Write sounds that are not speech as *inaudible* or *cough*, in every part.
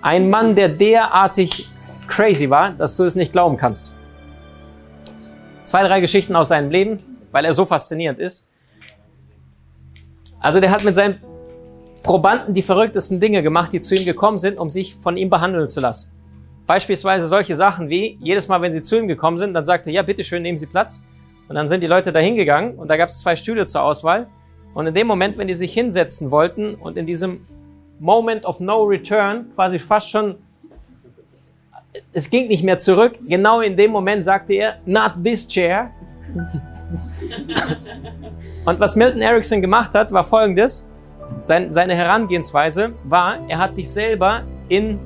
Ein Mann, der derartig crazy war, dass du es nicht glauben kannst. Zwei, drei Geschichten aus seinem Leben, weil er so faszinierend ist. Also der hat mit seinen Probanden die verrücktesten Dinge gemacht, die zu ihm gekommen sind, um sich von ihm behandeln zu lassen. Beispielsweise solche Sachen wie, jedes Mal, wenn sie zu ihm gekommen sind, dann sagte er, ja, bitteschön, nehmen Sie Platz. Und dann sind die Leute da hingegangen und da gab es zwei Stühle zur Auswahl. Und in dem Moment, wenn die sich hinsetzen wollten und in diesem Moment of No Return quasi fast schon es ging nicht mehr zurück. Genau in dem Moment sagte er, not this chair. *laughs* Und was Milton Erickson gemacht hat, war folgendes. Sein, seine Herangehensweise war, er hat sich selber in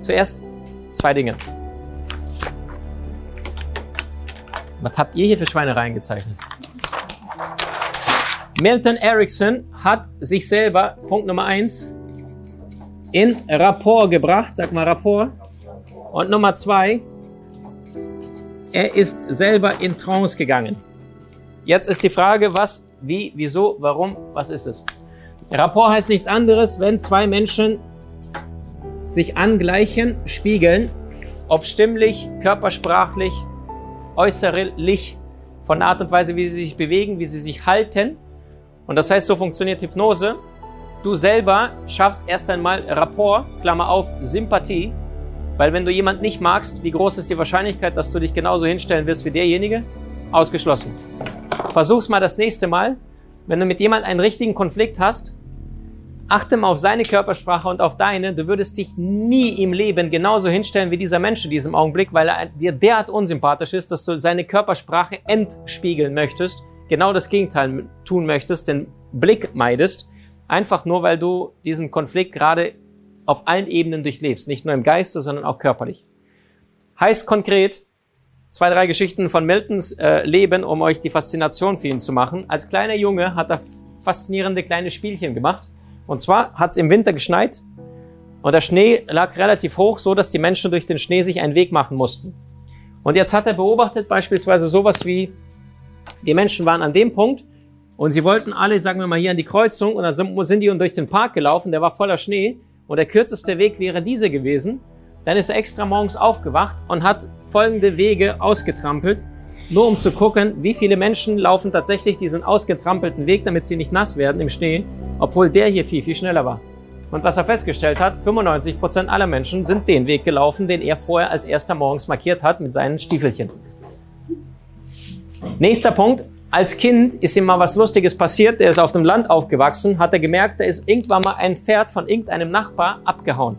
zuerst zwei Dinge. Was habt ihr hier für Schweinereien gezeichnet? Milton Erickson hat sich selber, Punkt Nummer eins, in Rapport gebracht. Sag mal Rapport. Und Nummer zwei, er ist selber in Trance gegangen. Jetzt ist die Frage, was, wie, wieso, warum, was ist es? Rapport heißt nichts anderes, wenn zwei Menschen sich angleichen, spiegeln, ob stimmlich, körpersprachlich, äußerlich, von der Art und Weise, wie sie sich bewegen, wie sie sich halten. Und das heißt, so funktioniert Hypnose. Du selber schaffst erst einmal Rapport, Klammer auf, Sympathie, weil wenn du jemand nicht magst, wie groß ist die Wahrscheinlichkeit, dass du dich genauso hinstellen wirst wie derjenige? Ausgeschlossen. Versuch's mal das nächste Mal. Wenn du mit jemand einen richtigen Konflikt hast, achte mal auf seine Körpersprache und auf deine. Du würdest dich nie im Leben genauso hinstellen wie dieser Mensch in diesem Augenblick, weil er dir derart unsympathisch ist, dass du seine Körpersprache entspiegeln möchtest, genau das Gegenteil tun möchtest, den Blick meidest, einfach nur weil du diesen Konflikt gerade auf allen Ebenen durchlebst, nicht nur im Geiste, sondern auch körperlich. Heißt konkret, zwei, drei Geschichten von Miltons äh, Leben, um euch die Faszination für ihn zu machen. Als kleiner Junge hat er faszinierende kleine Spielchen gemacht. Und zwar hat es im Winter geschneit und der Schnee lag relativ hoch, so dass die Menschen durch den Schnee sich einen Weg machen mussten. Und jetzt hat er beobachtet beispielsweise sowas wie, die Menschen waren an dem Punkt und sie wollten alle, sagen wir mal, hier an die Kreuzung und dann sind die durch den Park gelaufen, der war voller Schnee und der kürzeste Weg wäre diese gewesen, dann ist er extra morgens aufgewacht und hat folgende Wege ausgetrampelt, nur um zu gucken, wie viele Menschen laufen tatsächlich diesen ausgetrampelten Weg, damit sie nicht nass werden im Schnee, obwohl der hier viel, viel schneller war. Und was er festgestellt hat, 95 Prozent aller Menschen sind den Weg gelaufen, den er vorher als erster morgens markiert hat mit seinen Stiefelchen. Nächster Punkt, als Kind ist ihm mal was Lustiges passiert. Der ist auf dem Land aufgewachsen, hat er gemerkt, da ist irgendwann mal ein Pferd von irgendeinem Nachbar abgehauen.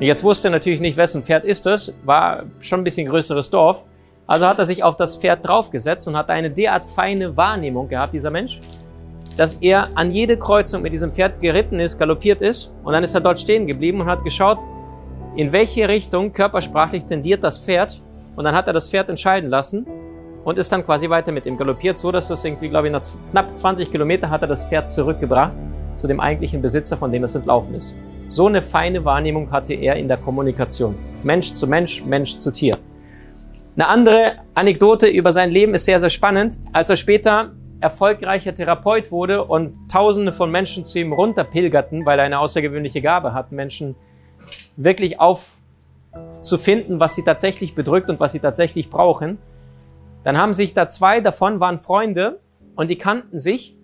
Jetzt wusste er natürlich nicht, wessen Pferd ist das, war schon ein bisschen größeres Dorf. Also hat er sich auf das Pferd draufgesetzt und hat eine derart feine Wahrnehmung gehabt, dieser Mensch, dass er an jede Kreuzung mit diesem Pferd geritten ist, galoppiert ist und dann ist er dort stehen geblieben und hat geschaut, in welche Richtung körpersprachlich tendiert das Pferd und dann hat er das Pferd entscheiden lassen und ist dann quasi weiter mit ihm galoppiert, so dass es irgendwie, glaube ich, nach knapp 20 Kilometer hat er das Pferd zurückgebracht zu dem eigentlichen Besitzer, von dem es entlaufen ist. So eine feine Wahrnehmung hatte er in der Kommunikation. Mensch zu Mensch, Mensch zu Tier. Eine andere Anekdote über sein Leben ist sehr, sehr spannend. Als er später erfolgreicher Therapeut wurde und Tausende von Menschen zu ihm runterpilgerten, weil er eine außergewöhnliche Gabe hat, Menschen wirklich aufzufinden, was sie tatsächlich bedrückt und was sie tatsächlich brauchen, dann haben sich da zwei davon, waren Freunde und die kannten sich,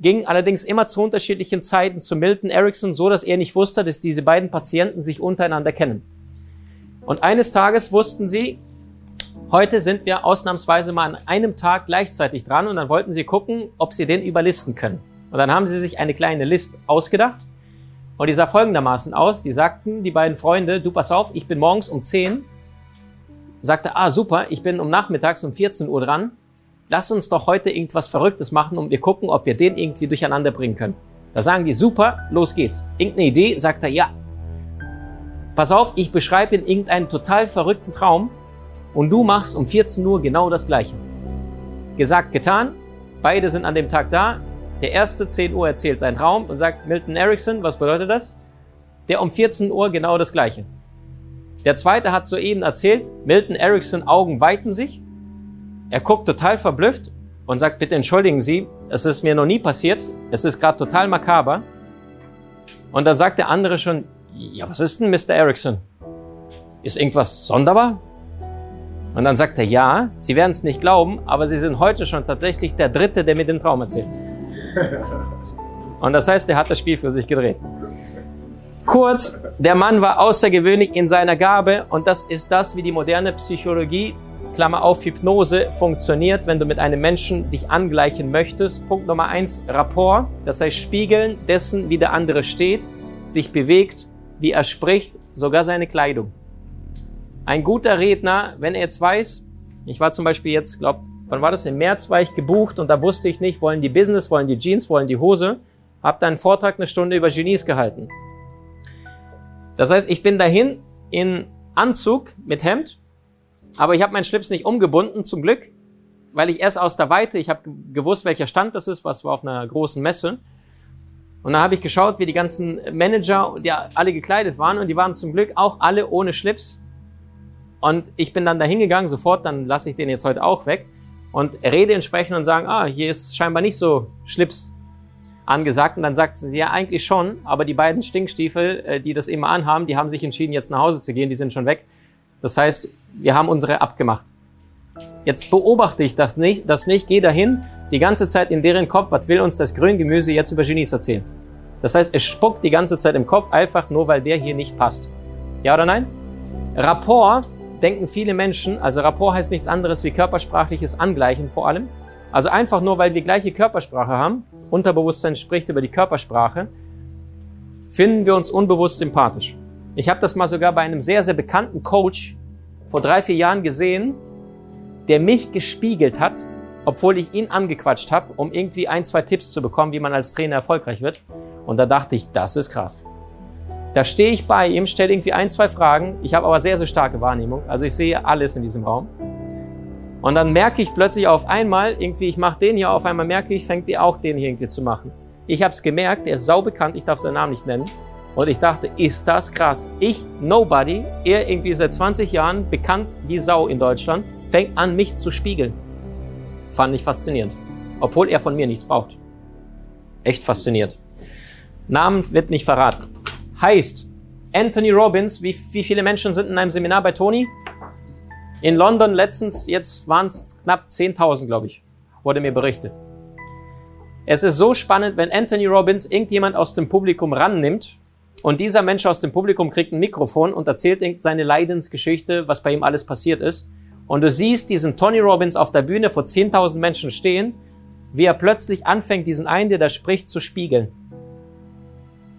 gingen allerdings immer zu unterschiedlichen Zeiten zu Milton Erickson, so dass er nicht wusste, dass diese beiden Patienten sich untereinander kennen. Und eines Tages wussten sie, heute sind wir ausnahmsweise mal an einem Tag gleichzeitig dran und dann wollten sie gucken, ob sie den überlisten können. Und dann haben sie sich eine kleine List ausgedacht und die sah folgendermaßen aus. Die sagten, die beiden Freunde, du pass auf, ich bin morgens um 10 sagte, ah super, ich bin um nachmittags um 14 Uhr dran. Lass uns doch heute irgendwas Verrücktes machen und wir gucken, ob wir den irgendwie durcheinander bringen können. Da sagen die, super, los geht's. Irgendeine Idee, sagt er, ja. Pass auf, ich beschreibe in irgendeinen total verrückten Traum und du machst um 14 Uhr genau das Gleiche. Gesagt, getan. Beide sind an dem Tag da. Der erste 10 Uhr erzählt seinen Traum und sagt Milton Erickson, was bedeutet das? Der um 14 Uhr genau das Gleiche. Der zweite hat soeben erzählt, Milton Erickson Augen weiten sich. Er guckt total verblüfft und sagt, bitte entschuldigen Sie, es ist mir noch nie passiert. Es ist gerade total makaber. Und dann sagt der andere schon, ja, was ist denn, Mr. Erickson? Ist irgendwas sonderbar? Und dann sagt er, ja, Sie werden es nicht glauben, aber Sie sind heute schon tatsächlich der Dritte, der mir den Traum erzählt. *laughs* Und das heißt, er hat das Spiel für sich gedreht. Kurz, der Mann war außergewöhnlich in seiner Gabe und das ist das, wie die moderne Psychologie, Klammer auf, Hypnose, funktioniert, wenn du mit einem Menschen dich angleichen möchtest. Punkt Nummer eins, Rapport, das heißt Spiegeln dessen, wie der andere steht, sich bewegt, wie er spricht, sogar seine Kleidung. Ein guter Redner, wenn er jetzt weiß, ich war zum Beispiel jetzt, glaube, wann war das? Im März war ich gebucht und da wusste ich nicht, wollen die Business, wollen die Jeans, wollen die Hose. Hab da einen Vortrag eine Stunde über Genies gehalten. Das heißt, ich bin dahin in Anzug mit Hemd, aber ich habe meinen Schlips nicht umgebunden, zum Glück, weil ich erst aus der Weite, ich habe gewusst, welcher Stand das ist, was war auf einer großen Messe. Und dann habe ich geschaut, wie die ganzen Manager, die alle gekleidet waren und die waren zum Glück auch alle ohne Schlips. Und ich bin dann da hingegangen, sofort, dann lasse ich den jetzt heute auch weg und rede entsprechend und sagen, ah, hier ist scheinbar nicht so Schlips angesagt und dann sagt sie, ja, eigentlich schon, aber die beiden Stinkstiefel, äh, die das immer anhaben, die haben sich entschieden, jetzt nach Hause zu gehen, die sind schon weg. Das heißt, wir haben unsere abgemacht. Jetzt beobachte ich das nicht, das nicht, gehe dahin, die ganze Zeit in deren Kopf, was will uns das Grüngemüse jetzt über Genies erzählen? Das heißt, es spuckt die ganze Zeit im Kopf, einfach nur, weil der hier nicht passt. Ja oder nein? Rapport denken viele Menschen, also Rapport heißt nichts anderes wie körpersprachliches Angleichen vor allem. Also einfach nur, weil wir gleiche Körpersprache haben, Unterbewusstsein spricht über die Körpersprache, finden wir uns unbewusst sympathisch. Ich habe das mal sogar bei einem sehr, sehr bekannten Coach vor drei, vier Jahren gesehen, der mich gespiegelt hat, obwohl ich ihn angequatscht habe, um irgendwie ein, zwei Tipps zu bekommen, wie man als Trainer erfolgreich wird. Und da dachte ich, das ist krass. Da stehe ich bei ihm, stelle irgendwie ein, zwei Fragen. Ich habe aber sehr, sehr starke Wahrnehmung. Also ich sehe alles in diesem Raum. Und dann merke ich plötzlich auf einmal, irgendwie, ich mache den hier, auf einmal merke ich, fängt die auch den hier irgendwie zu machen. Ich habe es gemerkt, der ist saubekannt, ich darf seinen Namen nicht nennen. Und ich dachte, ist das krass. Ich, Nobody, er irgendwie seit 20 Jahren bekannt wie Sau in Deutschland, fängt an, mich zu spiegeln. Fand ich faszinierend. Obwohl er von mir nichts braucht. Echt fasziniert. Namen wird nicht verraten. Heißt, Anthony Robbins, wie, wie viele Menschen sind in einem Seminar bei Tony? In London letztens, jetzt waren es knapp 10.000, glaube ich, wurde mir berichtet. Es ist so spannend, wenn Anthony Robbins irgendjemand aus dem Publikum rannimmt und dieser Mensch aus dem Publikum kriegt ein Mikrofon und erzählt seine Leidensgeschichte, was bei ihm alles passiert ist. Und du siehst diesen Tony Robbins auf der Bühne vor 10.000 Menschen stehen, wie er plötzlich anfängt, diesen einen, der da spricht, zu spiegeln.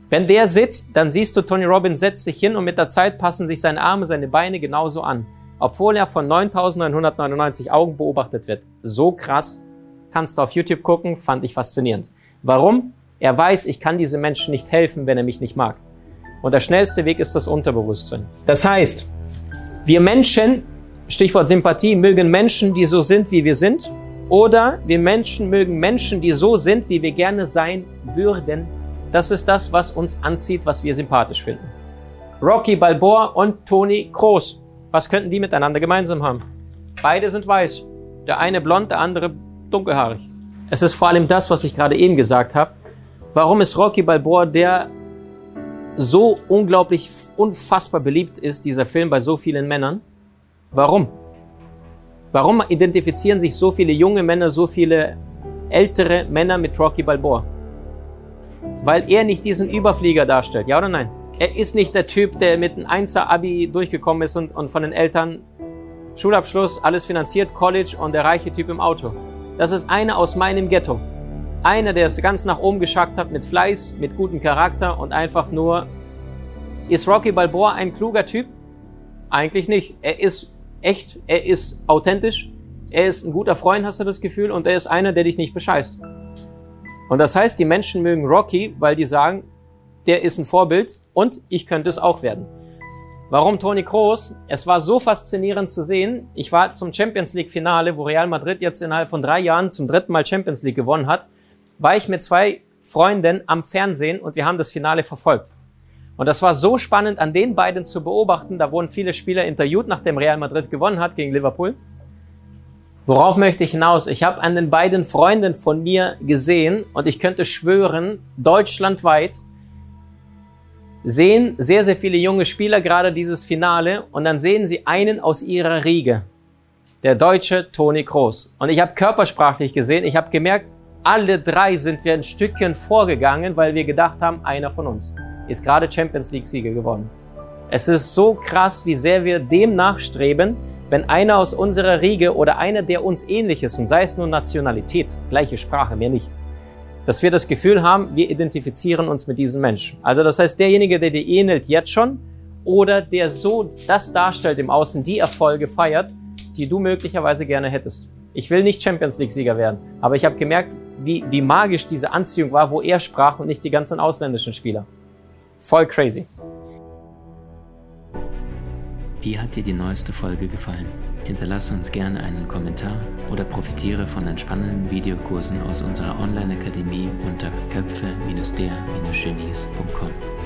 Wenn der sitzt, dann siehst du, Tony Robbins setzt sich hin und mit der Zeit passen sich seine Arme, seine Beine genauso an obwohl er von 9999 Augen beobachtet wird. So krass. Kannst du auf YouTube gucken, fand ich faszinierend. Warum? Er weiß, ich kann diesem Menschen nicht helfen, wenn er mich nicht mag. Und der schnellste Weg ist das Unterbewusstsein. Das heißt, wir Menschen, Stichwort Sympathie, mögen Menschen, die so sind, wie wir sind. Oder wir Menschen mögen Menschen, die so sind, wie wir gerne sein würden. Das ist das, was uns anzieht, was wir sympathisch finden. Rocky Balboa und Tony Kroos was könnten die miteinander gemeinsam haben? Beide sind weiß. Der eine blond, der andere dunkelhaarig. Es ist vor allem das, was ich gerade eben gesagt habe. Warum ist Rocky Balboa der so unglaublich, unfassbar beliebt ist, dieser Film bei so vielen Männern? Warum? Warum identifizieren sich so viele junge Männer, so viele ältere Männer mit Rocky Balboa? Weil er nicht diesen Überflieger darstellt, ja oder nein? Er ist nicht der Typ, der mit einem 1er-Abi durchgekommen ist und, und von den Eltern Schulabschluss, alles finanziert, College und der reiche Typ im Auto. Das ist einer aus meinem Ghetto. Einer, der es ganz nach oben geschackt hat mit Fleiß, mit gutem Charakter und einfach nur. Ist Rocky Balboa ein kluger Typ? Eigentlich nicht. Er ist echt, er ist authentisch, er ist ein guter Freund, hast du das Gefühl, und er ist einer, der dich nicht bescheißt. Und das heißt, die Menschen mögen Rocky, weil die sagen, der ist ein Vorbild und ich könnte es auch werden. Warum Toni Kroos? Es war so faszinierend zu sehen. Ich war zum Champions League Finale, wo Real Madrid jetzt innerhalb von drei Jahren zum dritten Mal Champions League gewonnen hat, war ich mit zwei Freunden am Fernsehen und wir haben das Finale verfolgt. Und das war so spannend, an den beiden zu beobachten. Da wurden viele Spieler interviewt, nachdem Real Madrid gewonnen hat gegen Liverpool. Worauf möchte ich hinaus? Ich habe an den beiden Freunden von mir gesehen und ich könnte schwören, deutschlandweit sehen sehr, sehr viele junge Spieler gerade dieses Finale und dann sehen sie einen aus ihrer Riege, der deutsche Toni Kroos. Und ich habe körpersprachlich gesehen, ich habe gemerkt, alle drei sind wir ein Stückchen vorgegangen, weil wir gedacht haben, einer von uns ist gerade Champions League-Sieger geworden. Es ist so krass, wie sehr wir dem nachstreben, wenn einer aus unserer Riege oder einer, der uns ähnlich ist, und sei es nur Nationalität, gleiche Sprache, mehr nicht, dass wir das Gefühl haben, wir identifizieren uns mit diesem Menschen. Also das heißt, derjenige, der dir ähnelt jetzt schon oder der so das darstellt im Außen, die Erfolge feiert, die du möglicherweise gerne hättest. Ich will nicht Champions League-Sieger werden, aber ich habe gemerkt, wie, wie magisch diese Anziehung war, wo er sprach und nicht die ganzen ausländischen Spieler. Voll crazy. Wie hat dir die neueste Folge gefallen? Hinterlasse uns gerne einen Kommentar oder profitiere von den spannenden Videokursen aus unserer Online-Akademie unter köpfe-der-genies.com.